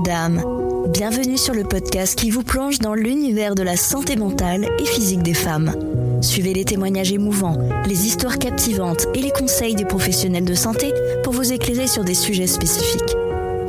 D'âme. Bienvenue sur le podcast qui vous plonge dans l'univers de la santé mentale et physique des femmes. Suivez les témoignages émouvants, les histoires captivantes et les conseils des professionnels de santé pour vous éclairer sur des sujets spécifiques.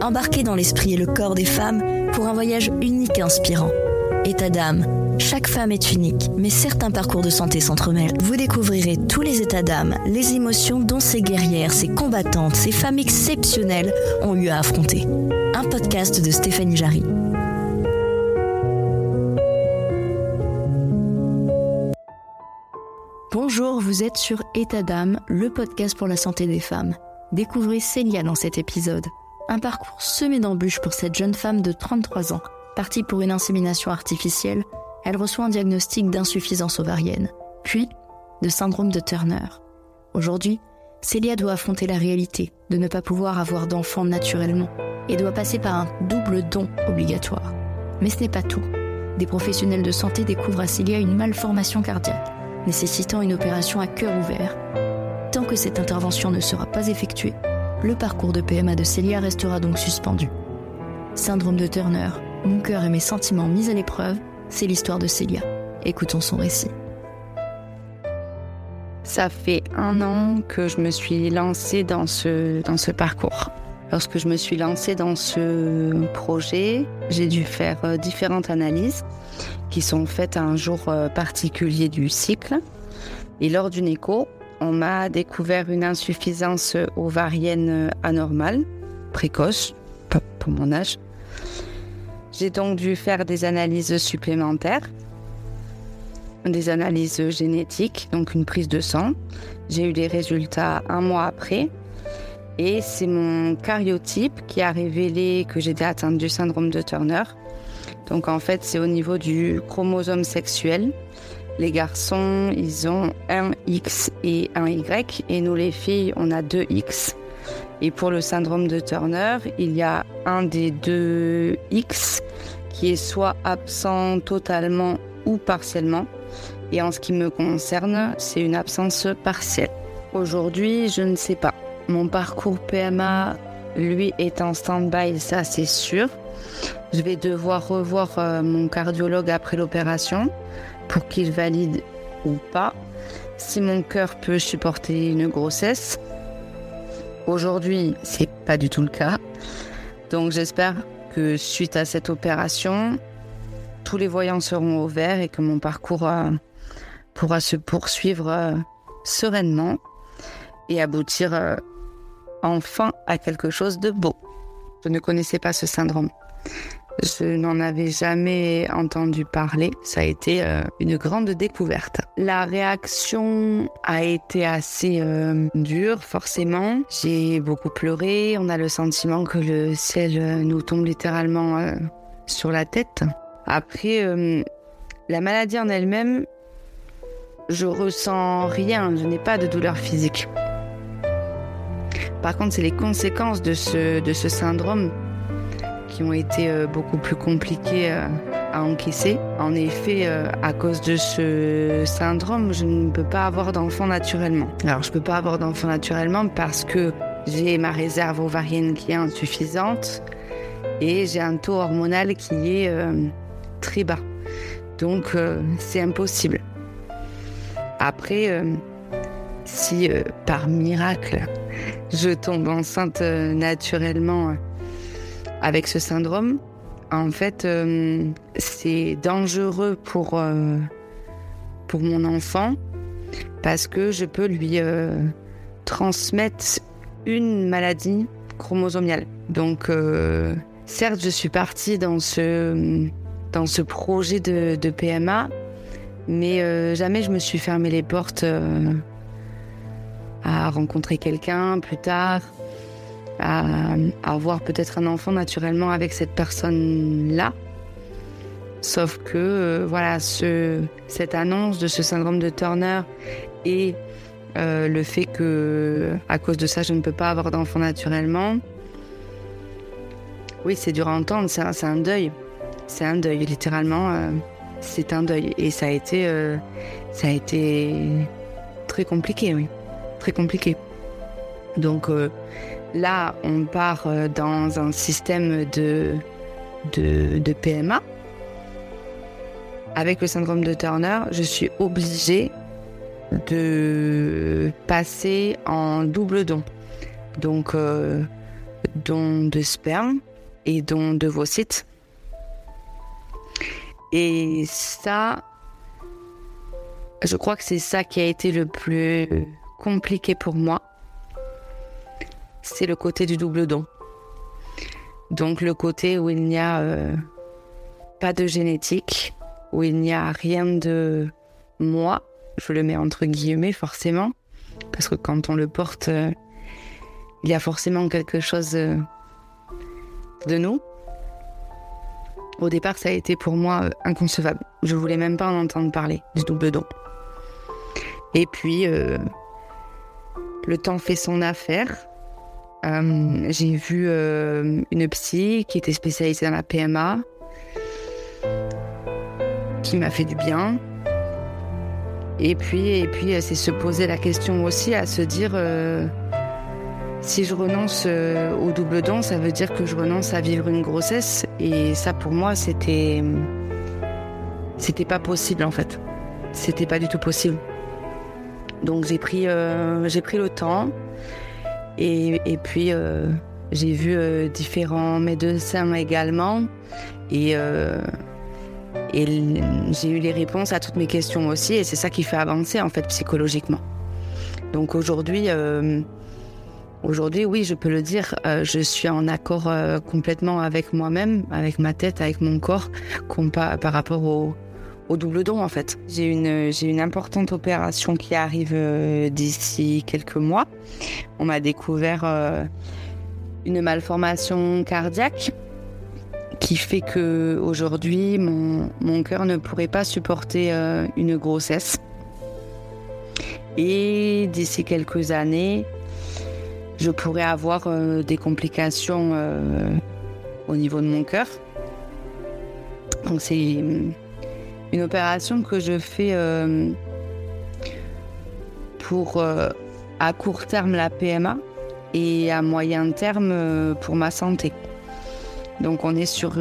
Embarquez dans l'esprit et le corps des femmes pour un voyage unique et inspirant. État d'âme. Chaque femme est unique, mais certains parcours de santé s'entremêlent. Vous découvrirez tous les états d'âme, les émotions dont ces guerrières, ces combattantes, ces femmes exceptionnelles ont eu à affronter. Un podcast de Stéphanie Jarry. Bonjour, vous êtes sur État d'âme, le podcast pour la santé des femmes. Découvrez Célia dans cet épisode. Un parcours semé d'embûches pour cette jeune femme de 33 ans. Partie pour une insémination artificielle, elle reçoit un diagnostic d'insuffisance ovarienne, puis de syndrome de Turner. Aujourd'hui, Célia doit affronter la réalité de ne pas pouvoir avoir d'enfant naturellement et doit passer par un double don obligatoire. Mais ce n'est pas tout. Des professionnels de santé découvrent à Célia une malformation cardiaque, nécessitant une opération à cœur ouvert. Tant que cette intervention ne sera pas effectuée, le parcours de PMA de Célia restera donc suspendu. Syndrome de Turner, mon cœur et mes sentiments mis à l'épreuve, c'est l'histoire de Célia. Écoutons son récit. Ça fait un an que je me suis lancée dans ce, dans ce parcours. Lorsque je me suis lancée dans ce projet, j'ai dû faire euh, différentes analyses qui sont faites à un jour euh, particulier du cycle. Et lors d'une écho, on m'a découvert une insuffisance ovarienne anormale, précoce, pour mon âge. J'ai donc dû faire des analyses supplémentaires, des analyses génétiques, donc une prise de sang. J'ai eu les résultats un mois après. Et c'est mon cariotype qui a révélé que j'étais atteinte du syndrome de Turner. Donc en fait, c'est au niveau du chromosome sexuel. Les garçons, ils ont un X et un Y, et nous les filles, on a deux X. Et pour le syndrome de Turner, il y a un des deux X qui est soit absent totalement ou partiellement. Et en ce qui me concerne, c'est une absence partielle. Aujourd'hui, je ne sais pas. Mon parcours PMA, lui, est en stand-by, ça c'est sûr. Je vais devoir revoir euh, mon cardiologue après l'opération pour qu'il valide ou pas si mon cœur peut supporter une grossesse. Aujourd'hui, c'est pas du tout le cas. Donc j'espère que suite à cette opération, tous les voyants seront au vert et que mon parcours euh, pourra se poursuivre euh, sereinement et aboutir euh, enfin à quelque chose de beau. Je ne connaissais pas ce syndrome. Je n'en avais jamais entendu parler. Ça a été euh, une grande découverte. La réaction a été assez dure, forcément. J'ai beaucoup pleuré. On a le sentiment que le ciel nous tombe littéralement sur la tête. Après, la maladie en elle-même, je ressens rien. Je n'ai pas de douleur physique. Par contre, c'est les conséquences de ce, de ce syndrome qui ont été euh, beaucoup plus compliquées euh, à encaisser. En effet, euh, à cause de ce syndrome, je ne peux pas avoir d'enfant naturellement. Alors, je ne peux pas avoir d'enfant naturellement parce que j'ai ma réserve ovarienne qui est insuffisante et j'ai un taux hormonal qui est très bas. Donc, c'est impossible. Après, si par miracle je tombe enceinte naturellement avec ce syndrome, en fait, euh, c'est dangereux pour, euh, pour mon enfant parce que je peux lui euh, transmettre une maladie chromosomiale. Donc, certes, je suis partie dans ce, dans ce projet de PMA, mais jamais je me suis fermé les portes à rencontrer quelqu'un plus tard à, avoir peut-être un enfant naturellement avec cette personne-là. Sauf que, euh, voilà, ce, cette annonce de ce syndrome de Turner et euh, le fait que, à cause de ça, je ne peux pas avoir d'enfant naturellement, oui, c'est dur à entendre, c'est un, deuil. C'est un deuil, littéralement, euh, c'est un deuil. Et ça a été, ça a été très compliqué, oui, très compliqué. Donc, là, on part euh, dans un système de, de, PMA. Avec le syndrome de Turner, je suis obligée de passer en double don. Donc, euh, don de sperme et don de d'ovocytes. Et ça, je crois que c'est ça qui a été le plus compliqué pour moi. C'est le côté du double don. Donc le côté où il n'y a euh, pas de génétique, où il n'y a rien de moi, je le mets entre guillemets forcément, parce que quand on le porte, euh, il y a forcément quelque chose euh, de nous. Au départ, ça a été pour moi inconcevable. Je voulais même pas en entendre parler du double don. Et puis, euh, le temps fait son affaire. Euh, j'ai vu euh, une psy qui était spécialisée dans la PMA, qui m'a fait du bien. Et puis, et puis c'est se poser la question aussi, à se dire si je renonce au double don, ça veut dire que je renonce à vivre une grossesse. Et ça, pour moi, c'était, c'était pas possible en fait. C'était pas du tout possible. Donc j'ai pris, euh, pris le temps et, et puis euh, j'ai vu euh, différents médecins également et, et j'ai eu les réponses à toutes mes questions aussi et c'est ça qui fait avancer en fait psychologiquement. Donc aujourd'hui, aujourd'hui oui, je peux le dire, je suis en accord complètement avec moi-même, avec ma tête, avec mon corps, par rapport au, double don en fait. J'ai une, importante opération qui arrive euh, d'ici quelques mois. On m'a découvert euh, une malformation cardiaque qui fait que aujourd'hui mon, cœur ne pourrait pas supporter euh, une grossesse. Et d'ici quelques années, je pourrais avoir des complications au niveau de mon cœur. Donc c'est une opération que je fais euh, pour euh, à court terme la PMA et à moyen terme euh, pour ma santé. Donc on est sur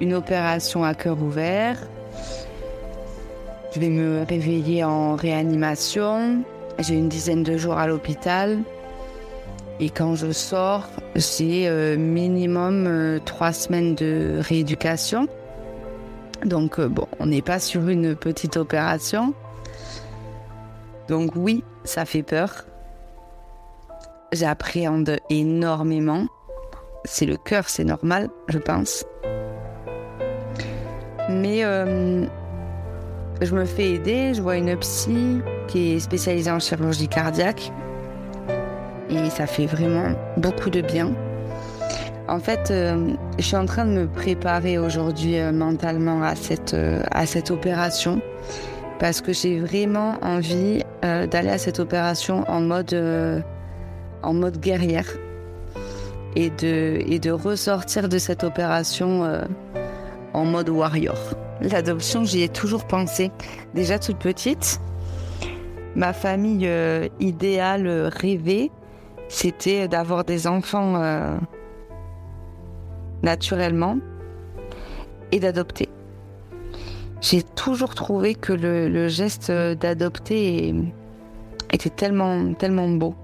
une opération à cœur ouvert. Je vais me réveiller en réanimation. J'ai une dizaine de jours à l'hôpital. Et quand je sors, j'ai minimum trois semaines de rééducation. Donc euh, bon, on n'est pas sur une petite opération. Donc oui, ça fait peur. J'appréhende énormément. C'est le cœur, c'est normal, je pense. Mais euh, je me fais aider, je vois une psy qui est spécialisée en chirurgie cardiaque. Et ça fait vraiment beaucoup de bien. En fait, euh, je suis en train de me préparer aujourd'hui euh, mentalement à cette, euh, à cette opération parce que j'ai vraiment envie d'aller à cette opération en mode, en mode guerrière et de, et de ressortir de cette opération en mode warrior. L'adoption, j'y ai toujours pensé. Déjà toute petite, ma famille idéale rêvée, c'était d'avoir des enfants naturellement et d'adopter. J'ai toujours trouvé que le, geste d'adopter était tellement, tellement beau.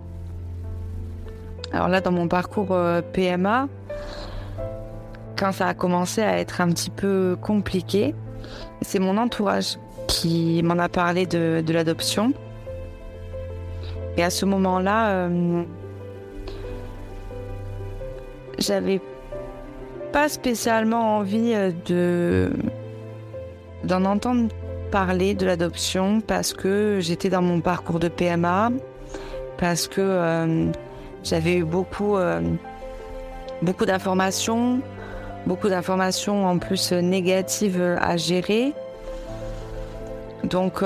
Alors là, dans mon parcours euh, PMA, quand ça a commencé à être un petit peu compliqué, c'est mon entourage qui m'en a parlé de, l'adoption. Et à ce moment-là, euh, j'avais pas spécialement envie euh, de d'en entendre parler de l'adoption parce que j'étais dans mon parcours de PMA, parce que euh, j'avais eu beaucoup, euh, beaucoup d'informations, beaucoup d'informations en plus négatives à gérer. Donc,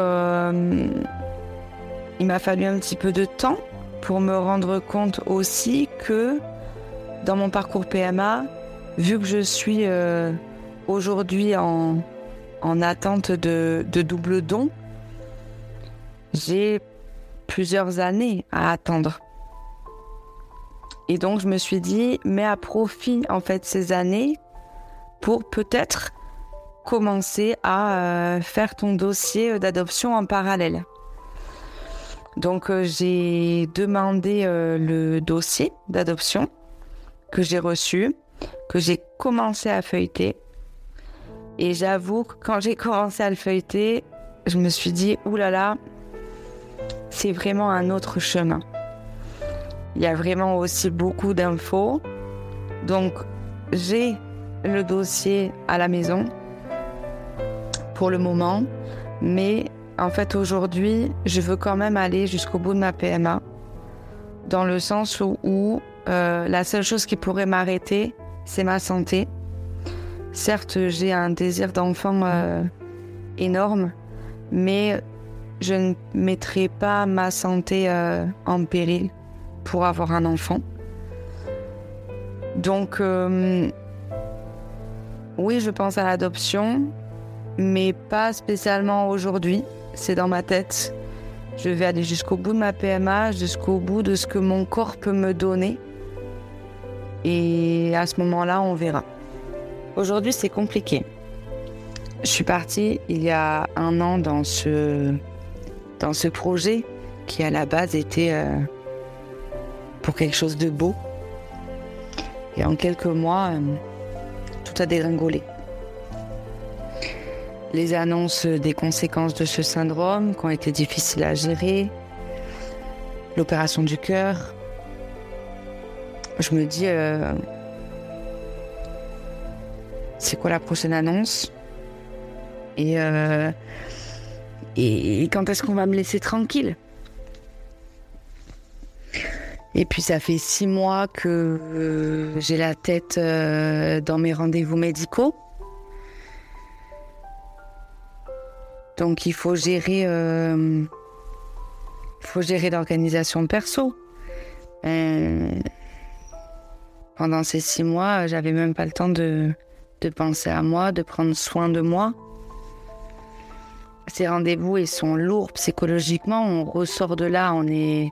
il m'a fallu un petit peu de temps pour me rendre compte aussi que dans mon parcours PMA, vu que je suis euh, aujourd'hui en, attente de, double don, j'ai plusieurs années à attendre. Et donc, je me suis dit, mets à profit en fait ces années pour peut-être commencer à euh, faire ton dossier d'adoption en parallèle. Donc, euh, j'ai demandé le dossier d'adoption que j'ai reçu, que j'ai commencé à feuilleter. Et j'avoue que quand j'ai commencé à le feuilleter, je me suis dit, oulala, c'est vraiment un autre chemin. Il y a vraiment aussi beaucoup d'infos. Donc, j'ai le dossier à la maison pour le moment, mais en fait aujourd'hui, je veux quand même aller jusqu'au bout de ma PMA, dans le sens où, euh, la seule chose qui pourrait m'arrêter, c'est ma santé. Certes, j'ai un désir d'enfant euh, énorme, mais je ne mettrai pas ma santé euh, en péril pour avoir un enfant. Donc, oui, je pense à l'adoption, mais pas spécialement aujourd'hui. C'est dans ma tête. Je vais aller jusqu'au bout de ma PMA, jusqu'au bout de ce que mon corps peut me donner. Et à ce moment-là, on verra. Aujourd'hui, c'est compliqué. Je suis partie il y a un an dans ce, projet qui à la base était euh, pour quelque chose de beau. Et en quelques mois, euh, tout a dégringolé. Les annonces des conséquences de ce syndrome qui ont été difficiles à gérer, l'opération du cœur. Je me dis, euh, c'est quoi la prochaine annonce et, euh, et, quand est-ce qu'on va me laisser tranquille Et puis ça fait six mois que euh, j'ai la tête dans mes rendez-vous médicaux. Donc il faut gérer, il faut gérer l'organisation perso. Pendant ces six mois, j'avais même pas le temps de, de penser à moi, de prendre soin de moi. Ces rendez-vous, ils sont lourds psychologiquement. On ressort de là, on est,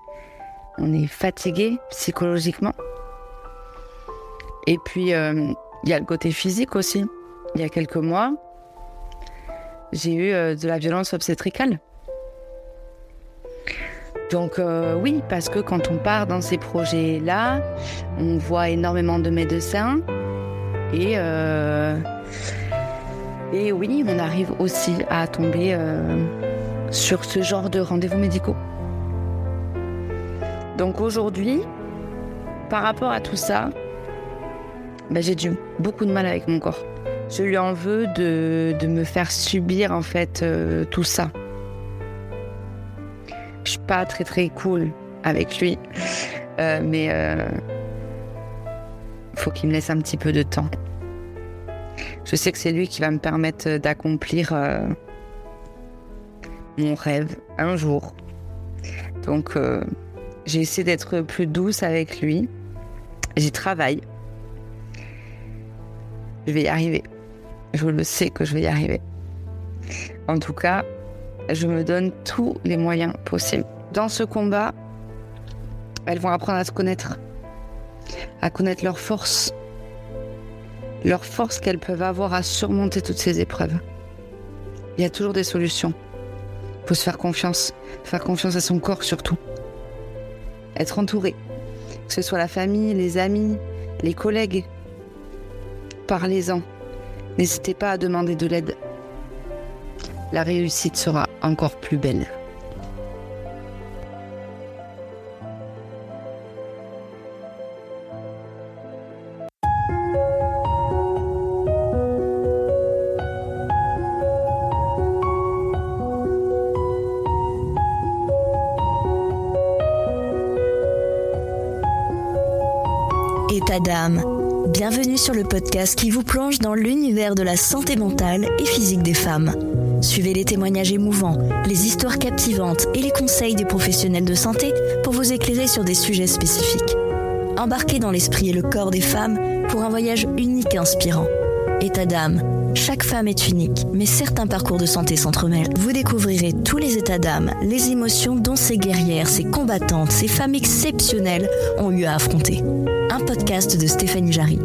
on est fatigué psychologiquement. Et puis, euh, il y a le côté physique aussi. Il y a quelques mois, j'ai eu euh, de la violence obstétricale. Donc euh, oui, parce que quand on part dans ces projets-là, on voit énormément de médecins et et oui, on arrive aussi à tomber euh, sur ce genre de rendez-vous médicaux. Donc aujourd'hui, par rapport à tout ça, bah, j'ai du beaucoup de mal avec mon corps. Je lui en veux de, me faire subir en fait euh, tout ça. Pas très très cool avec lui, euh, mais il faut qu'il me laisse un petit peu de temps je sais que c'est lui qui va me permettre d'accomplir euh, mon rêve un jour. Donc euh, j'ai essayé d'être plus douce avec lui. J'y travaille. Je vais y arriver. Je le sais que je vais y arriver. En tout cas, je me donne tous les moyens possibles. Dans ce combat, elles vont apprendre à se connaître, à connaître leurs forces, leur force qu'elles peuvent avoir à surmonter toutes ces épreuves. Il y a toujours des solutions. Il faut se faire confiance, faire confiance à son corps surtout. Être entouré, que ce soit la famille, les amis, les collègues. Parlez-en. N'hésitez pas à demander de l'aide. La réussite sera encore plus belle. état d'âme. Bienvenue sur le podcast qui vous plonge dans l'univers de la santé mentale et physique des femmes. Suivez les témoignages émouvants, les histoires captivantes et les conseils des professionnels de santé pour vous éclairer sur des sujets spécifiques. Embarquez dans l'esprit et le corps des femmes pour un voyage unique et inspirant. État d'âme. Chaque femme est unique, mais certains parcours de santé s'entremêlent. Vous découvrirez tous les états d'âme, les émotions dont ces guerrières, ces combattantes, ces femmes exceptionnelles ont eu à affronter. Un podcast de Stéphanie Jarry.